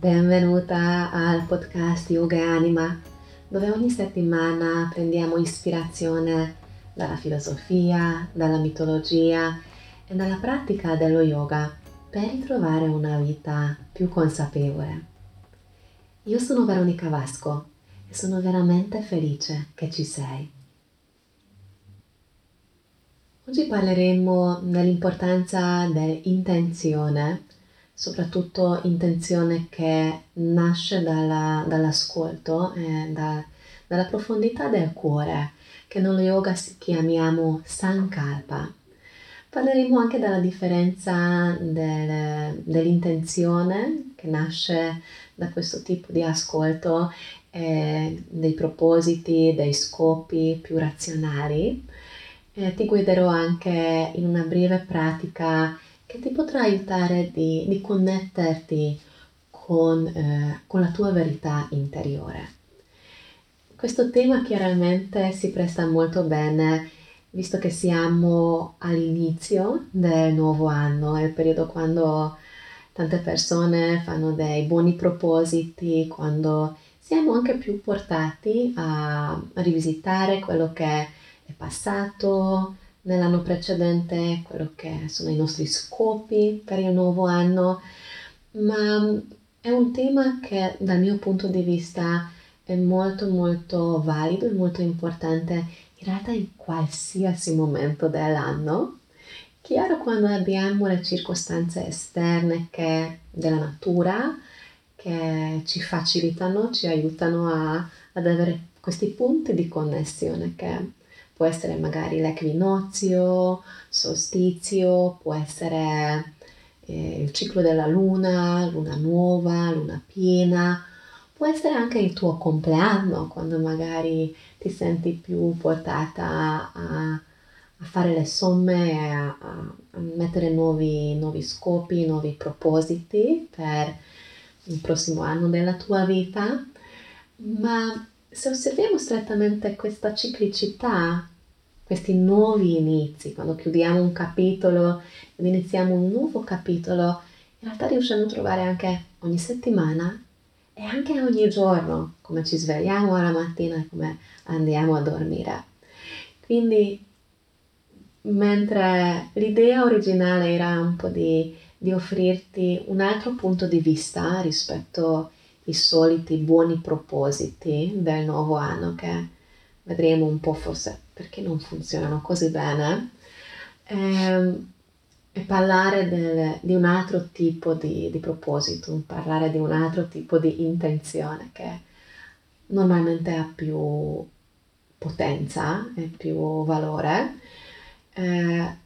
Benvenuta al podcast Yoga e Anima, dove ogni settimana prendiamo ispirazione dalla filosofia, dalla mitologia e dalla pratica dello yoga per ritrovare una vita più consapevole. Io sono Veronica Vasco e sono veramente felice che ci sei. Oggi parleremo dell'importanza dell'intenzione soprattutto intenzione che nasce dalla, dall'ascolto, eh, da, dalla profondità del cuore, che nello yoga chiamiamo sankalpa. Parleremo anche della differenza del, dell'intenzione che nasce da questo tipo di ascolto, eh, dei propositi, dei scopi più razionali. Eh, ti guiderò anche in una breve pratica che ti potrà aiutare di, di connetterti con, eh, con la tua verità interiore. Questo tema chiaramente si presta molto bene visto che siamo all'inizio del nuovo anno, è il periodo quando tante persone fanno dei buoni propositi, quando siamo anche più portati a, rivisitare quello che è passato, nell'anno precedente, quello che sono i nostri scopi per il nuovo anno, ma è un tema che dal mio punto di vista è molto molto valido e molto importante in realtà in qualsiasi momento dell'anno. Chiaro quando abbiamo le circostanze esterne che, della natura che ci facilitano, ci aiutano a, ad avere questi punti di connessione che può essere magari l'equinozio, solstizio, può essere eh, il ciclo della luna, luna nuova, luna piena, può essere anche il tuo compleanno, quando magari ti senti più portata a, a fare le somme a, a mettere nuovi, nuovi scopi, nuovi propositi per il prossimo anno della tua vita, ma se osserviamo strettamente questa ciclicità, questi nuovi inizi, quando chiudiamo un capitolo ed iniziamo un nuovo capitolo, in realtà riusciamo a trovare anche ogni settimana e anche ogni giorno, come ci svegliamo alla mattina e come andiamo a dormire. Quindi, mentre l'idea originale era un po' di, di offrirti un altro punto di vista rispetto i soliti buoni propositi del nuovo anno che vedremo un po' forse perché non funzionano così bene e, ehm, e parlare del, di un altro tipo di, di proposito, parlare di un altro tipo di intenzione che normalmente ha più potenza e più valore. Eh,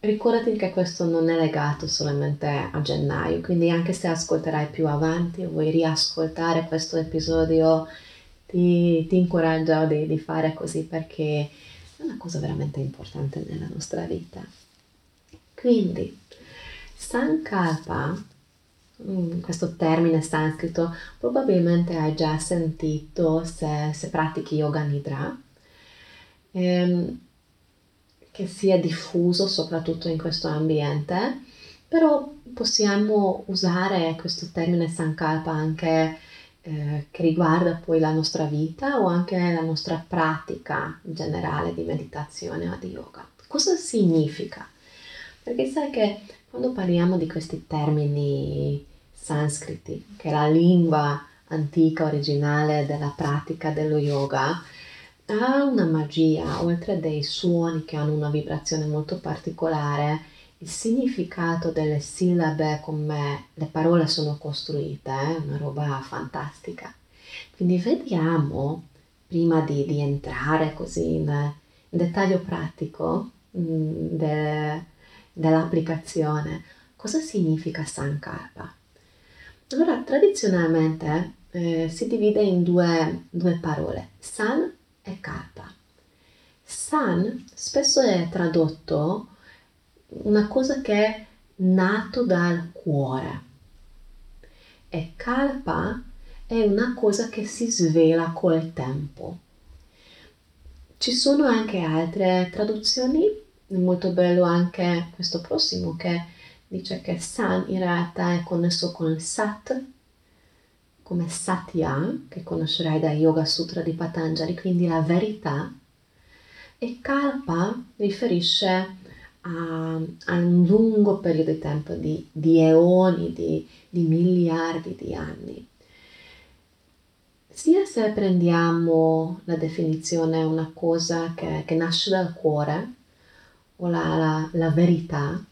Ricordati che questo non è legato solamente a gennaio, quindi anche se ascolterai più avanti o vuoi riascoltare questo episodio, ti, ti incoraggio di, di, fare così perché è una cosa veramente importante nella nostra vita. Quindi, Sankalpa, mm, questo termine sanscrito, probabilmente hai già sentito se, se pratichi Yoga Nidra. Ehm, che sia diffuso soprattutto in questo ambiente, però possiamo usare questo termine Sankalpa anche eh, che riguarda poi la nostra vita o anche la nostra pratica generale di meditazione o di yoga. Cosa significa? Perché sai che quando parliamo di questi termini sanscriti, che è la lingua antica originale della pratica dello yoga, ha una magia, oltre dei suoni che hanno una vibrazione molto particolare, il significato delle sillabe, come le parole sono costruite, è eh? una roba fantastica. Quindi vediamo, prima di, di entrare così in, in dettaglio pratico mm, de, dell'applicazione, cosa significa Sankalpa. Allora, tradizionalmente eh, si divide in due, due parole, San e kalpa. San spesso è tradotto una cosa che è nato dal cuore e kalpa è una cosa che si svela col tempo. Ci sono anche altre traduzioni, molto bello anche questo prossimo che dice che San in realtà è connesso con Sat, come Satya, che conoscerai da Yoga Sutra di Patanjali, quindi la verità, e Kalpa riferisce a, a un lungo periodo di tempo, di, di eoni, di, di miliardi di anni. Sia se prendiamo la definizione una cosa che, che nasce dal cuore o la, la, la verità,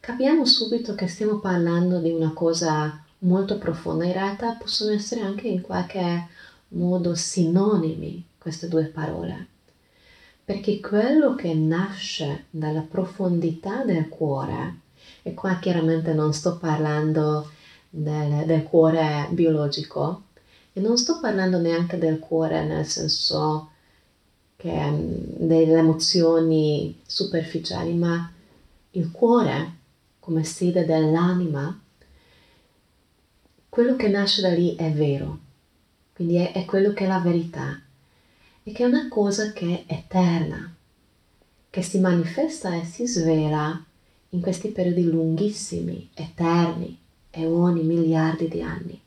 capiamo subito che stiamo parlando di una cosa molto profonda. In realtà possono essere anche in qualche modo sinonimi queste due parole. Perché quello che nasce dalla profondità del cuore, e qua chiaramente non sto parlando del, del cuore biologico, e non sto parlando neanche del cuore nel senso che mm, delle emozioni superficiali, ma il cuore come sede dell'anima, quello che nasce da lì è vero, quindi è, è quello che è la verità e che è una cosa che è eterna, che si manifesta e si svela in questi periodi lunghissimi, eterni, eoni, miliardi di anni.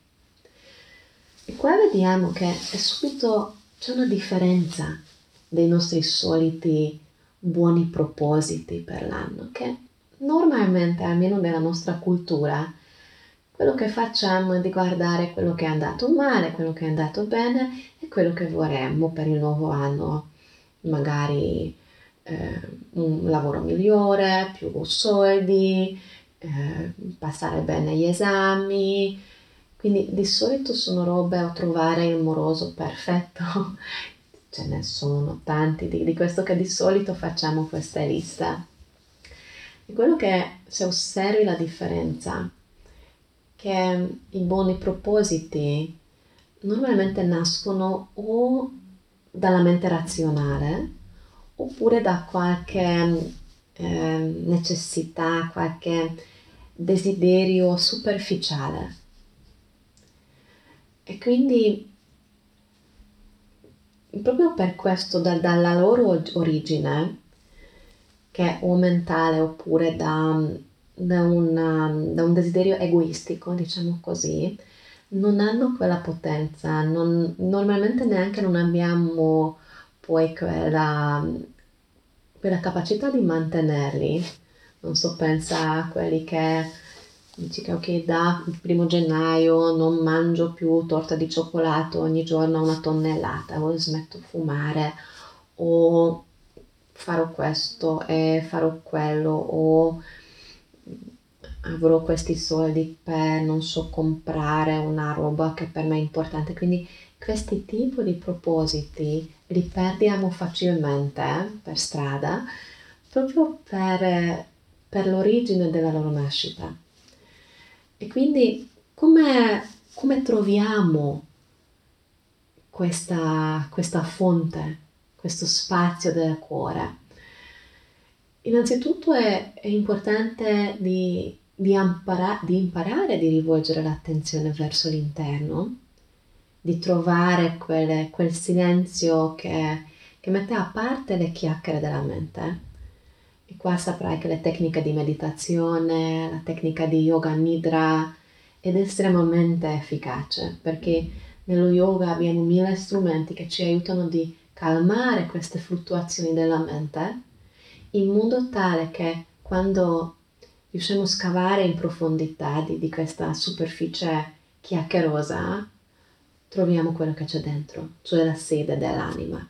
E qua vediamo che è subito c'è una differenza dei nostri soliti buoni propositi per l'anno, che normalmente, almeno nella nostra cultura, quello che facciamo è di guardare quello che è andato male, quello che è andato bene e quello che vorremmo per il nuovo anno, magari eh, un lavoro migliore, più soldi, eh, passare bene gli esami. Quindi di solito sono robe a trovare il moroso perfetto. Ce ne sono tanti di, di questo che di solito facciamo questa lista. E quello che se osservi la differenza che i buoni propositi normalmente nascono o dalla mente razionale oppure da qualche eh, necessità, qualche desiderio superficiale. E quindi proprio per questo, da, dalla loro origine, che è o mentale oppure da da, una, da un desiderio egoistico, diciamo così, non hanno quella potenza, non, normalmente neanche non abbiamo poi quella, quella capacità di mantenerli. Non so, pensa a quelli che dici che ok, da primo gennaio non mangio più torta di cioccolato ogni giorno una tonnellata, o smetto di fumare, o farò questo e farò quello, o avrò questi soldi per, non so, comprare una roba che per me è importante. Quindi questi tipi di propositi li perdiamo facilmente eh, per strada proprio per, per, l'origine della loro nascita. E quindi come, come troviamo questa, questa fonte, questo spazio del cuore? Innanzitutto è, è importante di, di, impara, di imparare di rivolgere l'attenzione verso l'interno, di trovare quelle, quel silenzio che, che mette a parte le chiacchiere della mente. E qua saprai che le tecniche di meditazione, la tecnica di yoga nidra ed estremamente efficace perché nello yoga abbiamo mille strumenti che ci aiutano di calmare queste fluttuazioni della mente in modo tale che quando riusciamo a scavare in profondità di, di questa superficie chiacchierosa, troviamo quello che c'è dentro, cioè la sede dell'anima.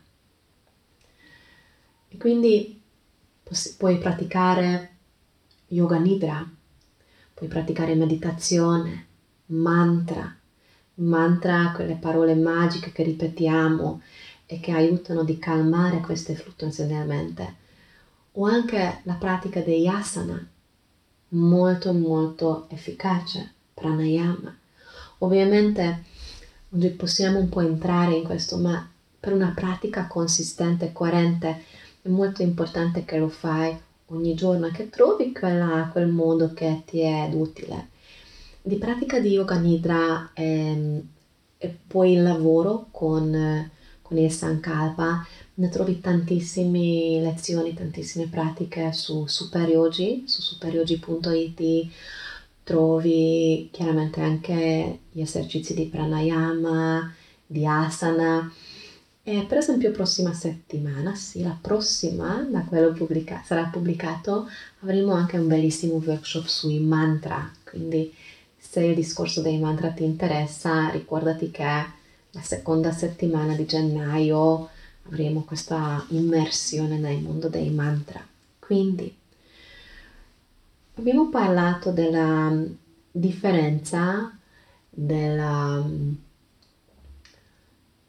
E quindi puoi praticare yoga nidra, puoi praticare meditazione, mantra, mantra, quelle parole magiche che ripetiamo e che aiutano a calmare queste fluttuazioni della mente o anche la pratica degli asana, molto molto efficace, pranayama. Ovviamente oggi possiamo un po' entrare in questo, ma per una pratica consistente e coerente è molto importante che lo fai ogni giorno che trovi quella, quel modo che ti è utile. Di pratica di yoga nidra e, e poi il lavoro con, con il Sankalpa ne trovi tantissime lezioni, tantissime pratiche su Superyogi, su superyogi.it, trovi chiaramente anche gli esercizi di pranayama, di asana. E per esempio prossima settimana, sì, la prossima, da quello pubblica- sarà pubblicato, avremo anche un bellissimo workshop sui mantra. Quindi se il discorso dei mantra ti interessa, ricordati che la seconda settimana di gennaio avremo questa immersione nel mondo dei mantra. Quindi abbiamo parlato della differenza della,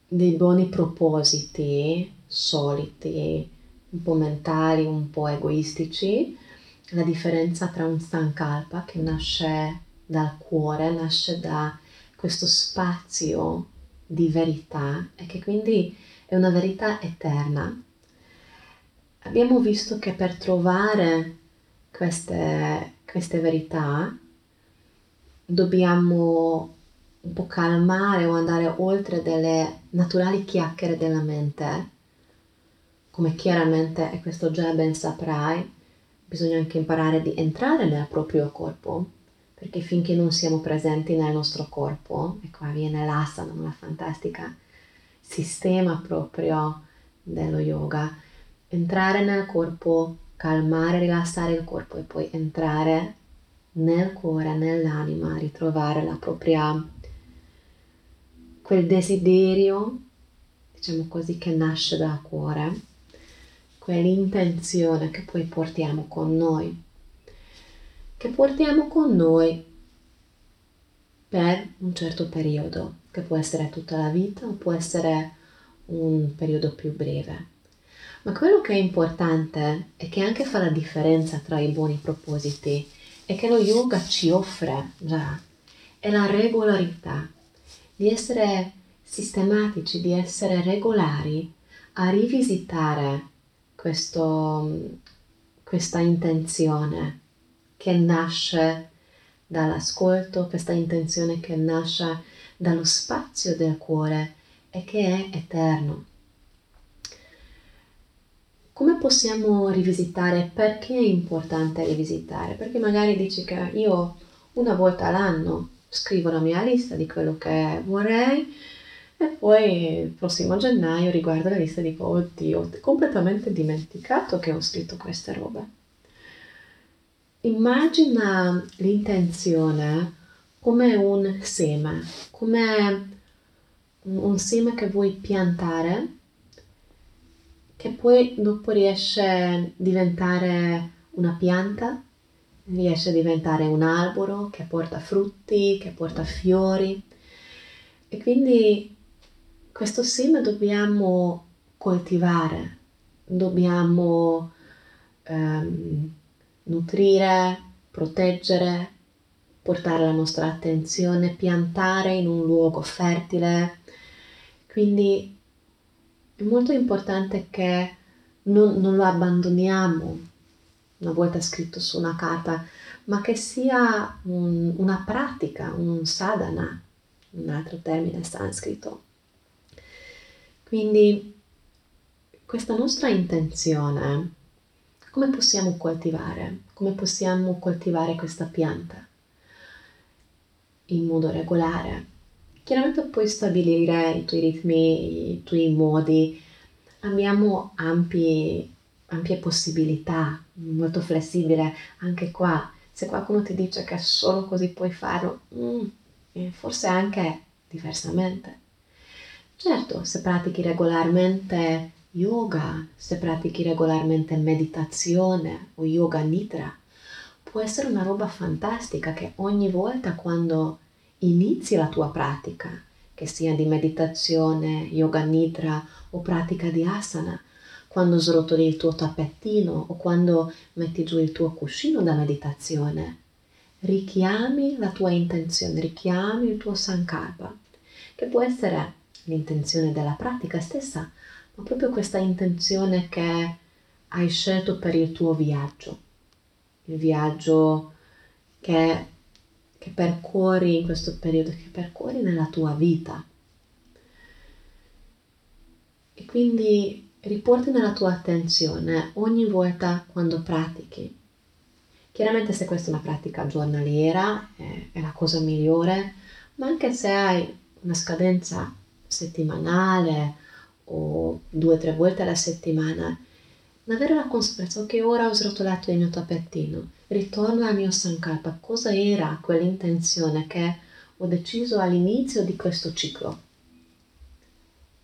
dei buoni propositi soliti, un po' mentali, un po' egoistici, la differenza tra un sankalpa che nasce dal cuore, nasce da questo spazio di verità e che quindi è una verità eterna. Abbiamo visto che per trovare queste, queste verità dobbiamo un po' calmare o andare oltre delle naturali chiacchiere della mente, come chiaramente, e questo già ben saprai, bisogna anche imparare di entrare nel proprio corpo, perché finché non siamo presenti nel nostro corpo, e qua viene l'asana, una fantastica sistema proprio dello yoga, entrare nel corpo, calmare, rilassare il corpo e poi entrare nel cuore, nell'anima, ritrovare la propria quel desiderio, diciamo così, che nasce dal cuore, quell'intenzione che poi portiamo con noi, che portiamo con noi per un certo periodo che può essere tutta la vita o può essere un periodo più breve. Ma quello che è importante e che anche fa la differenza tra i buoni propositi e che lo yoga ci offre già è la regolarità, di essere sistematici, di essere regolari a rivisitare questo, questa intenzione che nasce dall'ascolto, questa intenzione che nasce dallo spazio del cuore e che è eterno. Come possiamo rivisitare? Perché è importante rivisitare? Perché magari dici che io una volta all'anno scrivo la mia lista di quello che vorrei e poi il prossimo gennaio riguardo la lista e dico oddio, ho completamente dimenticato che ho scritto queste robe. Immagina l'intenzione come un seme, come un seme che vuoi piantare, che poi dopo riesce a diventare una pianta, riesce a diventare un albero che porta frutti, che porta fiori. E quindi questo seme dobbiamo coltivare, dobbiamo ehm, nutrire, proteggere, portare la nostra attenzione, piantare in un luogo fertile. Quindi è molto importante che non, non lo abbandoniamo una volta scritto su una carta, ma che sia un, una pratica, un sadhana, un altro termine sanscrito. Quindi questa nostra intenzione, come possiamo coltivare? Come possiamo coltivare questa pianta? In modo regolare. Chiaramente puoi stabilire i tuoi ritmi, i tuoi modi. Abbiamo ampi, ampie possibilità, molto flessibile. Anche qua, se qualcuno ti dice che solo così puoi farlo, mm, forse anche diversamente. Certo, se pratichi regolarmente yoga, se pratichi regolarmente meditazione o yoga nidra, può essere una roba fantastica che ogni volta quando inizi la tua pratica, che sia di meditazione, yoga nidra o pratica di asana, quando srotoli il tuo tappettino o quando metti giù il tuo cuscino da meditazione, richiami la tua intenzione, richiami il tuo sankalpa, che può essere l'intenzione della pratica stessa, ma proprio questa intenzione che hai scelto per il tuo viaggio il viaggio che, che percorri in questo periodo, che percorri nella tua vita. E quindi riporti nella tua attenzione ogni volta quando pratichi Chiaramente se questa è una pratica giornaliera è, è la cosa migliore, ma anche se hai una scadenza settimanale o due o tre volte alla settimana, avere la consapevolezza che ora ho srotolato il mio tappetino, ritorno al mio Sankalpa, cosa era quell'intenzione che ho deciso all'inizio di questo ciclo?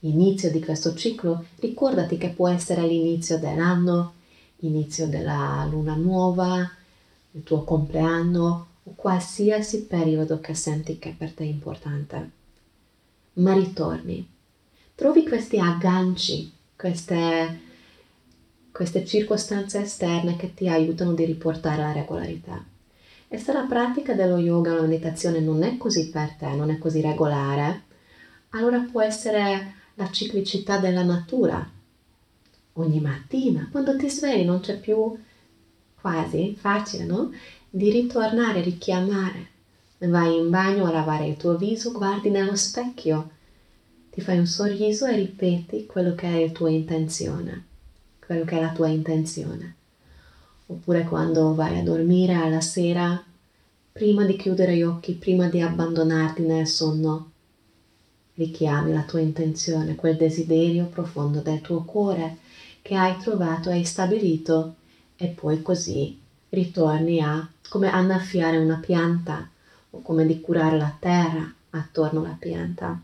Inizio di questo ciclo, ricordati che può essere l'inizio dell'anno, inizio della luna nuova, il tuo compleanno o qualsiasi periodo che senti che per te è importante. Ma ritorni, trovi questi agganci, queste, queste circostanze esterne che ti aiutano di riportare la regolarità. E se la pratica dello yoga, la meditazione non è così per te, non è così regolare, allora può essere la ciclicità della natura. Ogni mattina, quando ti svegli, non c'è più quasi facile, no? Di ritornare, richiamare. Vai in bagno a lavare il tuo viso, guardi nello specchio, ti fai un sorriso e ripeti quello che è la tua intenzione, quello che è la tua intenzione. Oppure quando vai a dormire alla sera, prima di chiudere gli occhi, prima di abbandonarti nel sonno, richiami la tua intenzione, quel desiderio profondo del tuo cuore che hai trovato, hai stabilito e poi così ritorni a come annaffiare una pianta o come di curare la terra attorno alla pianta.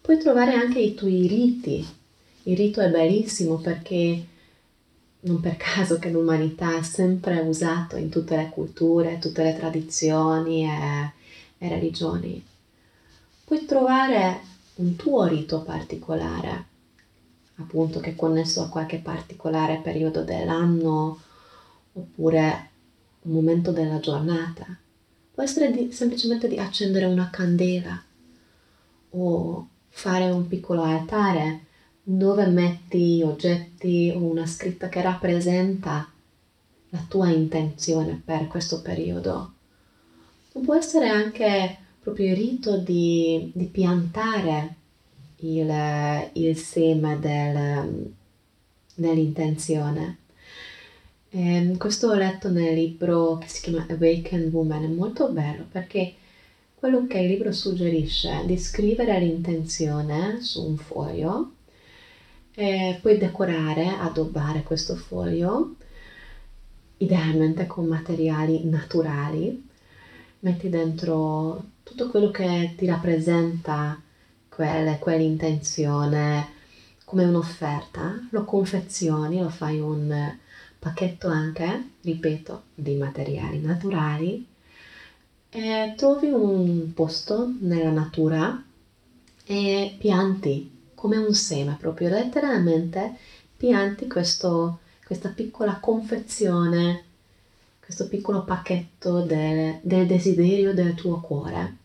Puoi trovare anche i tuoi riti. Il rito è bellissimo perché non per caso che l'umanità è sempre usato in tutte le culture, tutte le tradizioni e, e religioni. Puoi trovare un tuo rito particolare appunto che è connesso a qualche particolare periodo dell'anno oppure un momento della giornata. Può essere di, semplicemente di accendere una candela o fare un piccolo altare dove metti oggetti o una scritta che rappresenta la tua intenzione per questo periodo. Può essere anche proprio il rito di, di piantare il, il seme del, dell'intenzione. E ehm, questo ho letto nel libro che si chiama Awakened Woman, è molto bello perché quello che il libro suggerisce è di scrivere l'intenzione su un foglio e poi decorare, addobbare questo foglio, idealmente con materiali naturali. Metti dentro tutto quello che ti rappresenta quella, quell'intenzione come un'offerta, lo confezioni, lo fai un pacchetto anche, ripeto, di materiali naturali. E trovi un posto nella natura e pianti come un seme, proprio letteralmente pianti questo, questa piccola confezione, questo piccolo pacchetto del, del desiderio del tuo cuore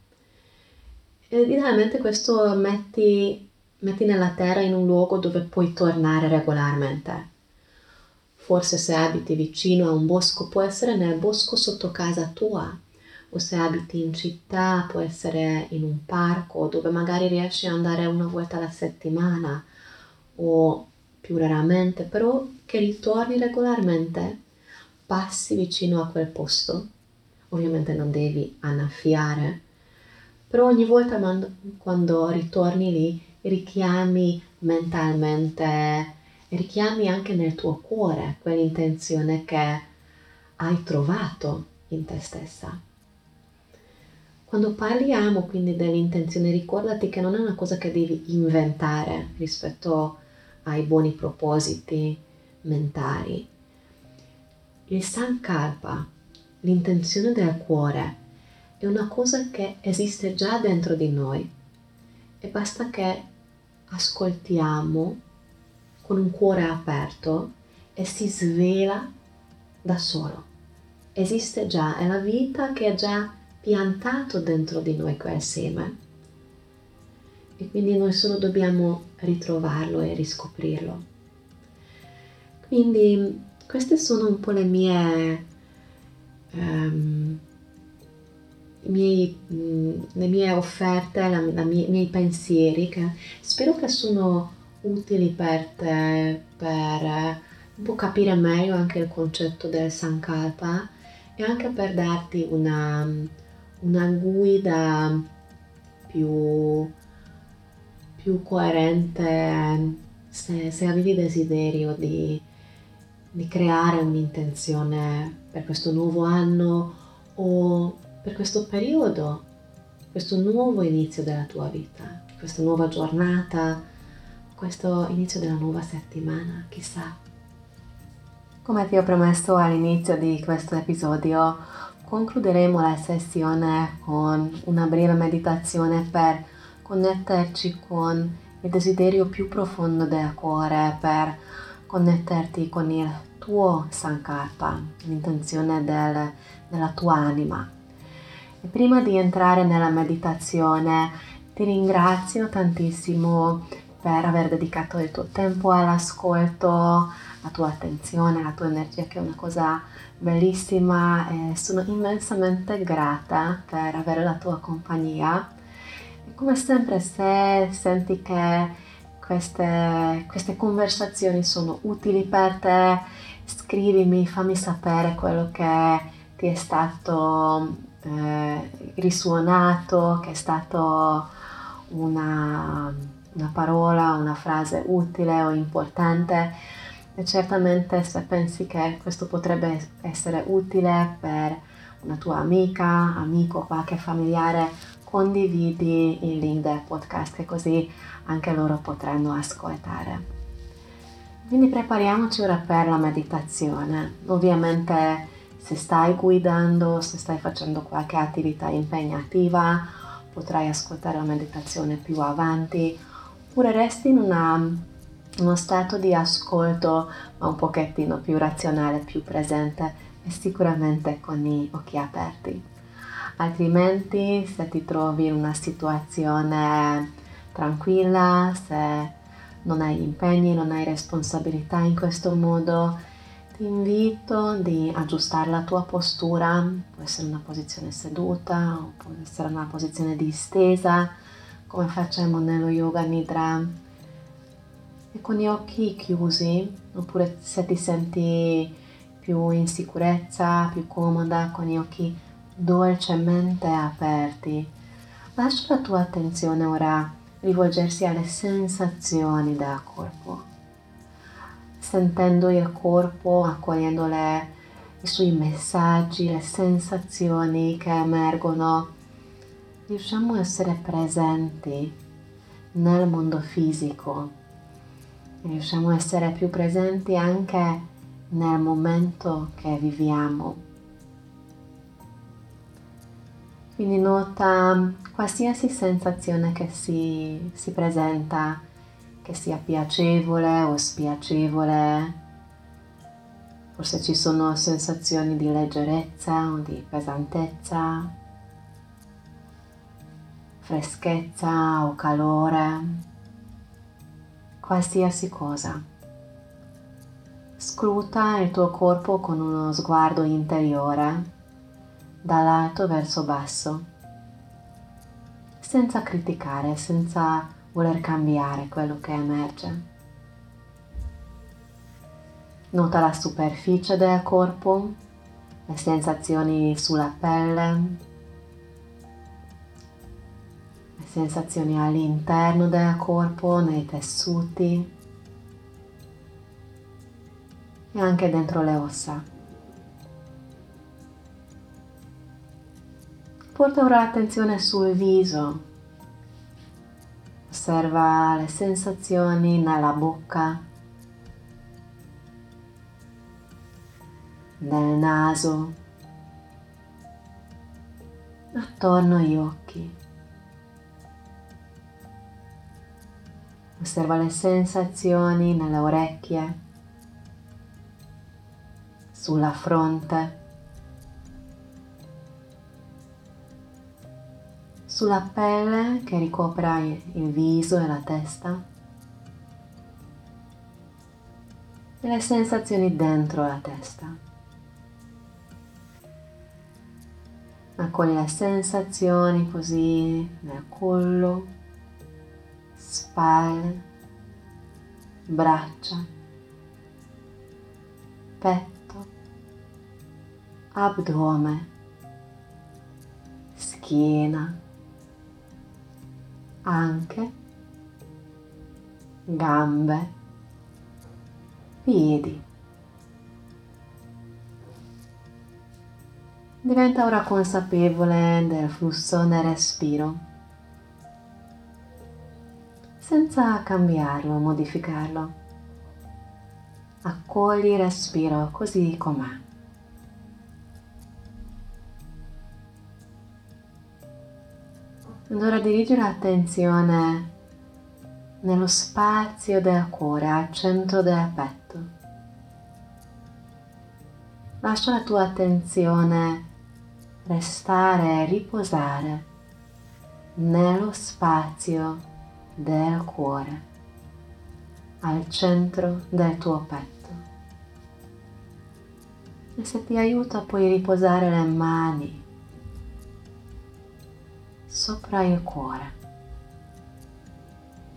e idealmente questo metti, metti nella terra in un luogo dove puoi tornare regolarmente. Forse se abiti vicino a un bosco può essere nel bosco sotto casa tua o se abiti in città può essere in un parco dove magari riesci ad andare una volta alla settimana o più raramente, però che ritorni regolarmente, passi vicino a quel posto. Ovviamente non devi annaffiare, però ogni volta quando ritorni lì richiami mentalmente, richiami anche nel tuo cuore quell'intenzione che hai trovato in te stessa. Quando parliamo quindi dell'intenzione, ricordati che non è una cosa che devi inventare rispetto ai buoni propositi mentali. Il Sankalpa, l'intenzione del cuore, è una cosa che esiste già dentro di noi e basta che ascoltiamo con un cuore aperto e si svela da solo. Esiste già, è la vita che ha già piantato dentro di noi quel seme e quindi noi solo dobbiamo ritrovarlo e riscoprirlo. Quindi queste sono un po' le mie um, miei, mh, le mie offerte, la, la mie, i miei pensieri che spero che sono utili per te per un po' capire meglio anche il concetto del Sankalpa e anche per darti una, una guida più, più coerente se, se avevi desiderio di, di creare un'intenzione per questo nuovo anno o per questo periodo, questo nuovo inizio della tua vita, questa nuova giornata, questo inizio della nuova settimana, chissà. Come ti ho promesso all'inizio di questo episodio, concluderemo la sessione con una breve meditazione per connetterci con il desiderio più profondo del cuore, per connetterti con il tuo Sankalpa, l'intenzione del, della tua anima. E prima di entrare nella meditazione ti ringrazio tantissimo per aver dedicato il tuo tempo all'ascolto, la tua attenzione, la tua energia che è una cosa bellissima e sono immensamente grata per avere la tua compagnia. E come sempre se senti che queste, queste conversazioni sono utili per te, scrivimi, fammi sapere quello che ti è stato eh, risuonato, che è stato una, una parola, una frase utile o importante e certamente se pensi che questo potrebbe essere utile per una tua amica, amico, qualche familiare, condividi il link del podcast che così anche loro potranno ascoltare. Quindi prepariamoci ora per la meditazione. Ovviamente se stai guidando, se stai facendo qualche attività impegnativa, potrai ascoltare la meditazione più avanti, oppure resti in una, uno stato di ascolto ma un pochettino più razionale, più presente e sicuramente con i occhi aperti. Altrimenti se ti trovi in una situazione tranquilla, se non hai impegni, non hai responsabilità in questo modo, ti invito di aggiustare la tua postura, può essere una posizione seduta o può essere una posizione distesa, come facciamo nello yoga nidra. E con gli occhi chiusi, oppure se ti senti più in sicurezza, più comoda, con gli occhi dolcemente aperti, lascia la tua attenzione ora rivolgersi alle sensazioni del corpo, sentendo il corpo, accogliendo le, i suoi messaggi, le sensazioni che emergono. Riusciamo a essere presenti nel mondo fisico, riusciamo a essere più presenti anche nel momento che viviamo. Quindi nota qualsiasi sensazione che si, si presenta, che sia piacevole o spiacevole. Forse ci sono sensazioni di leggerezza o di pesantezza, freschezza o calore, qualsiasi cosa. Scruta il tuo corpo con uno sguardo interiore dall'alto verso basso, senza criticare, senza voler cambiare quello che emerge. Nota la superficie del corpo, le sensazioni sulla pelle, sensazioni all'interno del corpo, nei tessuti e anche dentro le ossa. Porta ora l'attenzione sul viso. Osserva le sensazioni nella bocca, nel naso, attorno agli occhi. Osserva le sensazioni nelle orecchie, sulla fronte. sulla pelle che ricopra il viso e la testa e le sensazioni dentro la testa. Accogli le sensazioni così nel collo, spalle, braccia, petto, abdome, schiena, anche gambe, piedi. Diventa ora consapevole del flusso del respiro, senza cambiarlo modificarlo. Accogli il respiro così com'è. Ed ora dirigi l'attenzione nello spazio del cuore, al centro del petto. Lascia la tua attenzione restare riposare nello spazio del cuore, al centro del tuo petto. E se ti aiuta puoi riposare le mani sopra il cuore,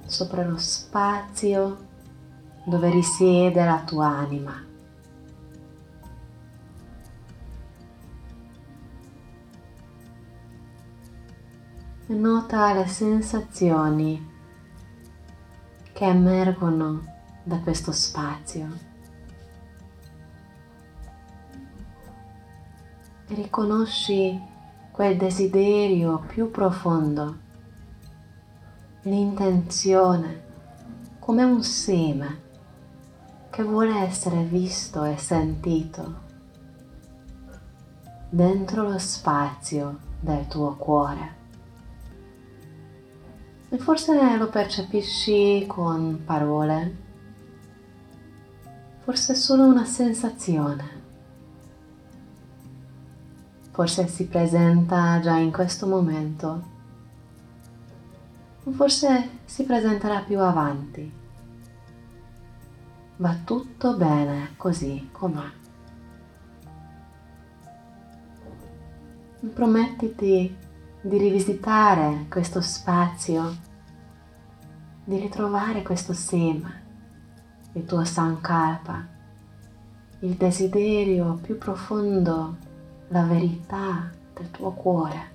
sopra lo spazio dove risiede la tua anima. Nota le sensazioni che emergono da questo spazio. Riconosci quel desiderio più profondo, l'intenzione come un seme che vuole essere visto e sentito dentro lo spazio del tuo cuore. E forse lo percepisci con parole, forse è solo una sensazione forse si presenta già in questo momento, o forse si presenterà più avanti. Va tutto bene così com'è. Promettiti di rivisitare questo spazio, di ritrovare questo seme, il tuo sankalpa, il desiderio più profondo la verità del tuo cuore,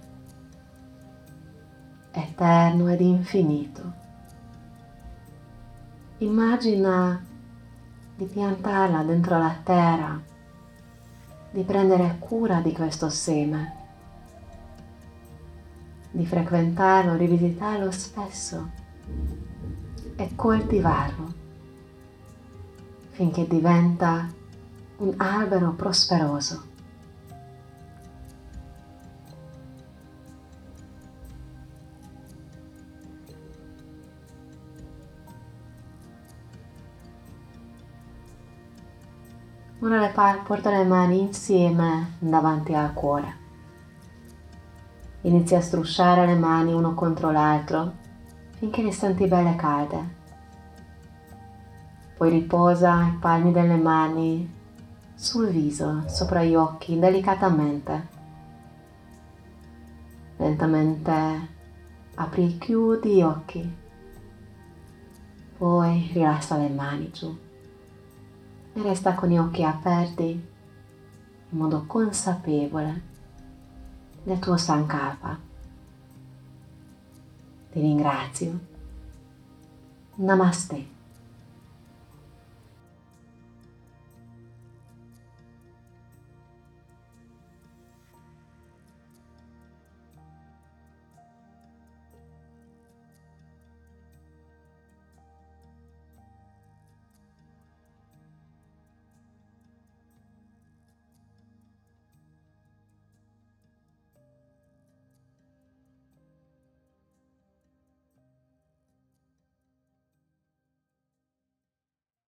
eterno ed infinito. Immagina di piantarla dentro la terra, di prendere cura di questo seme, di frequentarlo, rivisitarlo spesso e coltivarlo finché diventa un albero prosperoso. Ora le porta le mani insieme davanti al cuore. Inizia a strusciare le mani uno contro l'altro finché le senti belle calde. Poi riposa i palmi delle mani sul viso, sopra gli occhi, delicatamente. Lentamente apri e chiudi gli occhi. Poi rilassa le mani giù e resta con gli occhi aperti in modo consapevole del tuo Sankapa. Ti ringrazio. Namaste.